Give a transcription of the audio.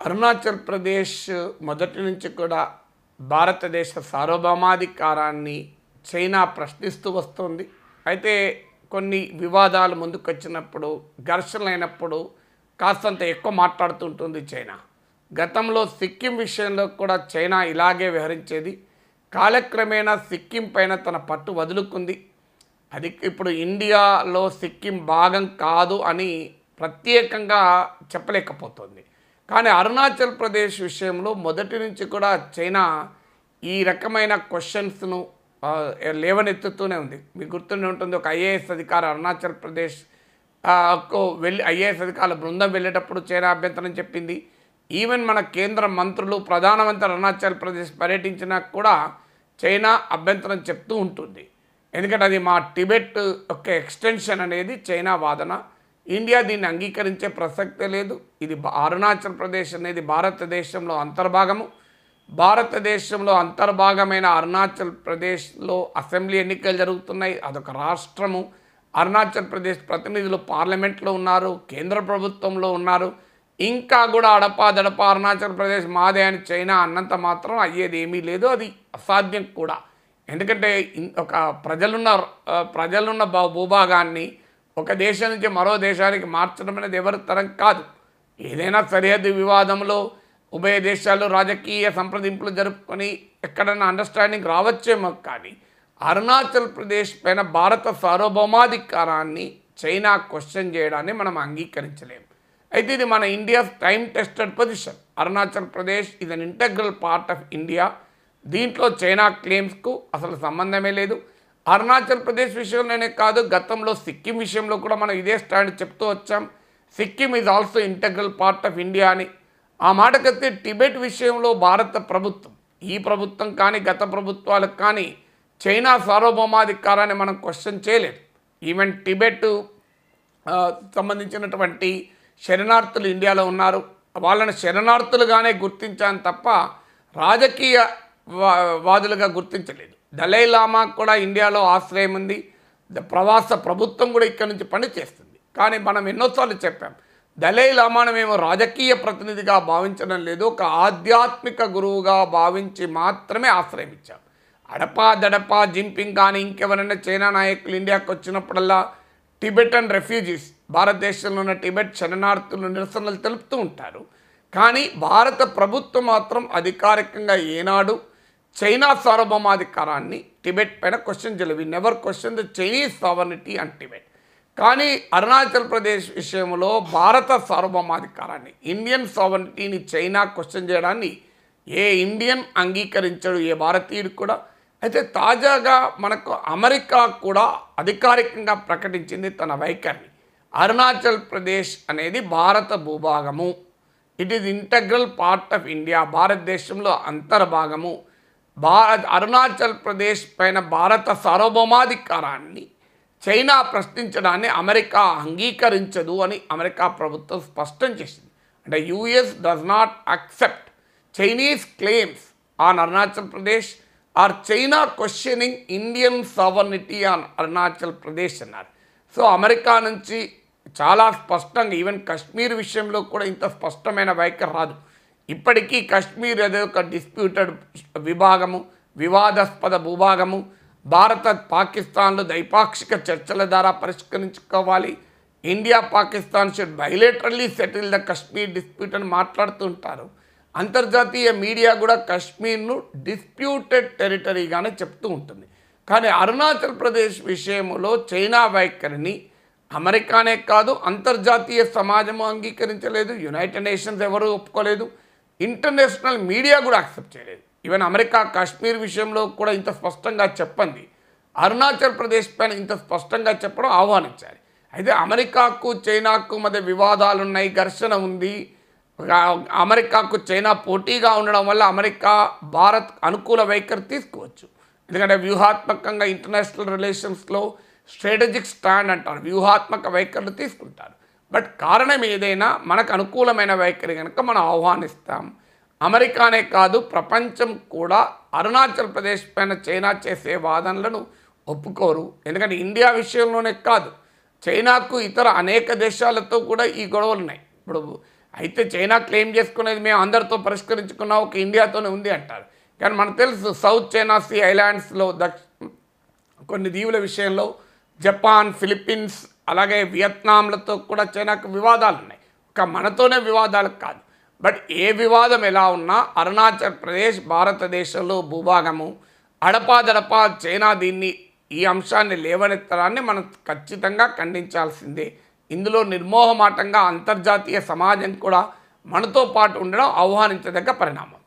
అరుణాచల్ ప్రదేశ్ మొదటి నుంచి కూడా భారతదేశ సార్వభౌమాధికారాన్ని చైనా ప్రశ్నిస్తూ వస్తుంది. అయితే కొన్ని వివాదాలు ముందుకొచ్చినప్పుడు ఘర్షణలైనప్పుడు కాస్తంత ఎక్కువ మాట్లాడుతుంటుంది చైనా. గతంలో సిక్కిం విషయంలో కూడా చైనా ఇలాగే వ్యవహరించేది. కాలక్రమేణా సిక్కిం పైన తన పట్టు వదులుకుంది. అది ఇప్పుడు ఇండియాలో సిక్కిం భాగం కాదు అని ప్రత్యేకంగా చెప్పలేకపోతుంది. కానీ అరుణాచల్ ప్రదేశ్ విషయంలో మొదటి నుంచి కూడా చైనా ఈ రకమైన క్వశ్చన్స్ను లేవనెత్తుతూనే ఉంది. మీకు గుర్తుండి ఉంటుంది ఒక ఐఏఎస్ అధికారి అరుణాచల్ ప్రదేశ్ వెళ్ళి ఐఏఎస్ అధికారుల బృందం వెళ్ళేటప్పుడు చైనా అభ్యంతరం చెప్పింది. ఈవెన్ మన కేంద్ర మంత్రులు ప్రధానమంత్రి అరుణాచల్ ప్రదేశ్ పర్యటించినా కూడా చైనా అభ్యంతరం చెప్తూ ఉంటుంది. ఎందుకంటే అది మా టిబెట్ యొక్క ఎక్స్టెన్షన్ అనేది చైనా వాదన. ఇండియా దీన్ని అంగీకరించే ప్రసక్తే లేదు. ఇది అరుణాచల్ ప్రదేశ్ అనేది భారతదేశంలో అంతర్భాగము. భారతదేశంలో అంతర్భాగమైన అరుణాచల్ ప్రదేశ్లో అసెంబ్లీ ఎన్నికలు జరుగుతున్నాయి. అదొక రాష్ట్రము. అరుణాచల్ ప్రదేశ్ ప్రతినిధులు పార్లమెంట్లో ఉన్నారు కేంద్ర ప్రభుత్వంలో ఉన్నారు. ఇంకా కూడా అడపా దడప అరుణాచల్ ప్రదేశ్ మాదే అని చైనా అన్నంత మాత్రం అయ్యేది ఏమీ లేదు. అది అసాధ్యం కూడా. ఎందుకంటే ఒక ప్రజలున్న ప్రజలున్న భూభాగాన్ని ఒక దేశం నుంచి మరో దేశానికి మార్చడం అనేది ఎవరి తరం కాదు. ఏదైనా సరిహద్దు వివాదంలో ఉభయ దేశాలు రాజకీయ సంప్రదింపులు జరుపుకొని ఎక్కడైనా అండర్స్టాండింగ్ రావచ్చేమో కానీ అరుణాచల్ ప్రదేశ్ పైన భారత సార్వభౌమాధికారాన్ని చైనా క్వశ్చన్ చేయడాన్ని మనం అంగీకరించలేము అయితే ఇది మన India time tested position Arunachal Pradesh ఇది an integral part of India దీంట్లో చైనా క్లెయిమ్స్కు అసలు సంబంధమే లేదు. అరుణాచల్ ప్రదేశ్ విషయంలోనే కాదు గతంలో సిక్కిం విషయంలో కూడా మనం ఇదే స్టాండ్ చెప్తూ వచ్చాం. Sikkim is also integral part of India అని. ఆ మాటకైతే టిబెట్ విషయంలో భారత ప్రభుత్వం ఈ ప్రభుత్వం కానీ గత ప్రభుత్వాలకు కానీ చైనా సార్వభౌమాధికారాన్ని మనం క్వశ్చన్ చేయలేదు. ఈవెన్ టిబెట్ సంబంధించినటువంటి శరణార్థులు ఇండియాలో ఉన్నారు. వాళ్ళని శరణార్థులుగానే గుర్తించాను తప్ప రాజకీయ వా- వాదులుగా గుర్తించలేదు. దలై లామా కూడా ఇండియాలో ఆశ్రయం ఉంది. ద- ప్రవాస ప్రభుత్వం కూడా ఇక్కడ నుంచి పనిచేస్తుంది. కానీ మనం ఎన్నోసార్లు చెప్పాం దలై లామాను మేము రాజకీయ ప్రతినిధిగా భావించడం లేదు ఒక ఆధ్యాత్మిక గురువుగా భావించి మాత్రమే ఆశ్రయం ఇచ్చాం. అడపా దడపా జింపింగ్ కానీ ఇంకెవరైనా చైనా నాయకులు ఇండియాకు వచ్చినప్పుడల్లా టిబెటన్ రెఫ్యూజీస్ భారతదేశంలో ఉన్న టిబెట్ శరణార్థులు నిరసనలు తెలుపుతూ ఉంటారు. కానీ భారత ప్రభుత్వం మాత్రం అధికారికంగా ఏనాడు చైనా సార్వభౌమాధికారాన్ని టిబెట్ పైన క్వశ్చన్ చేయలేదు. Never question the Chinese sovereignty and Tibet కానీ అరుణాచల్ ప్రదేశ్ విషయంలో భారత సార్వభౌమాధికారాన్ని ఇండియన్ సావర్నిటీని చైనా క్వశ్చన్ చేయడాన్ని ఏ ఇండియన్ అంగీకరించడు ఏ భారతీయుడు కూడా. అయితే తాజాగా మనకు అమెరికా కూడా అధికారికంగా ప్రకటించింది తన వైఖరిని. అరుణాచల్ ప్రదేశ్ అనేది భారత భూభాగము. It is integral part of India భారతదేశంలో అంతర్భాగము. భారత్ అరుణాచల్ ప్రదేశ్ పైన భారత సార్వభౌమాధికారాన్ని చైనా ప్రశ్నించడాన్ని అమెరికా అంగీకరించదు అని అమెరికా ప్రభుత్వం స్పష్టం చేసింది. అంటే US does not accept Chinese claims on Arunachal Pradesh or China questioning Indian sovereignty on Arunachal Pradesh అన్నారు. సో అమెరికా నుంచి చాలా స్పష్టంగా ఈవెన్ కశ్మీర్ విషయంలో కూడా ఇంత స్పష్టమైన వైఖరి రాదు. ఇప్పటికీ కశ్మీర్ అనేది ఒక డిస్ప్యూటెడ్ విభాగము వివాదాస్పద భూభాగము. భారత పాకిస్తాన్లు ద్వైపాక్షిక చర్చల ద్వారా పరిష్కరించుకోవాలి. India Pakistan should bilaterally settle the Kashmir dispute అని మాట్లాడుతుంటారు అంతర్జాతీయ మీడియా కూడా కశ్మీర్ను డిస్ప్యూటెడ్ టెరిటరీగానే చెప్తూ ఉంటుంది. కానీ అరుణాచల్ ప్రదేశ్ విషయంలో చైనా వైఖరిని అమెరికానే కాదు అంతర్జాతీయ సమాజము అంగీకరించలేదు యునైటెడ్ నేషన్స్ ఎవరూ ఒప్పుకోలేదు. ఇంటర్నేషనల్ మీడియా కూడా యాక్సెప్ట్ చేయలేదు. ఈవెన్ అమెరికా కాశ్మీర్ విషయంలో కూడా ఇంత స్పష్టంగా చెప్పండి అరుణాచల్ ప్రదేశ్ పైన ఇంత స్పష్టంగా చెప్పడం ఆహ్వానించాలి అయితే అమెరికాకు చైనాకు మధ్య వివాదాలు ఉన్నాయి ఘర్షణ ఉంది. అమెరికాకు చైనా పోటీగా ఉండడం వల్ల అమెరికా భారత్ అనుకూల వైఖరి తీసుకోవచ్చు. ఎందుకంటే వ్యూహాత్మకంగా ఇంటర్నేషనల్ రిలేషన్స్లో స్ట్రాటజిక్ స్టాండ్ అంటారు. వ్యూహాత్మక వైఖరులు తీసుకుంటారు. బట్ కారణం ఏదైనా మనకు అనుకూలమైన వైఖరి కనుక మనం ఆహ్వానిస్తాం. అమెరికానే కాదు ప్రపంచం కూడా అరుణాచల్ ప్రదేశ్ పైన చైనా చేసే వాదనలను ఒప్పుకోరు. ఎందుకంటే ఇండియా విషయంలోనే కాదు చైనాకు ఇతర అనేక దేశాలతో కూడా ఈ గొడవలు ఉన్నాయి. ఇప్పుడు అయితే చైనా క్లెయిమ్ చేసుకునేది మేము అందరితో పరిష్కరించుకున్నా ఒక ఇండియాతోనే ఉంది అంటారు. కానీ మనకు తెలుసు సౌత్ చైనా సీ ఐలాండ్స్లో దక్ష కొన్ని దీవుల విషయంలో జపాన్ ఫిలిప్పీన్స్ అలాగే వియత్నాంలతో కూడా చైనాకు వివాదాలు ఉన్నాయి ఒక మనతోనే వివాదాలు కాదు. బట్ ఏ వివాదం ఎలా ఉన్నా అరుణాచల్ ప్రదేశ్ భారతదేశంలో భూభాగము. అడపాదడపా చైనా దీన్ని ఈ అంశాన్ని లేవనెత్తడాన్ని మనం ఖచ్చితంగా ఖండించాల్సిందే. ఇందులో నిర్మోహమాటంగా అంతర్జాతీయ సమాజం కూడా మనతో పాటు ఉండడం ఆహ్వానించదగ్గ పరిణామం.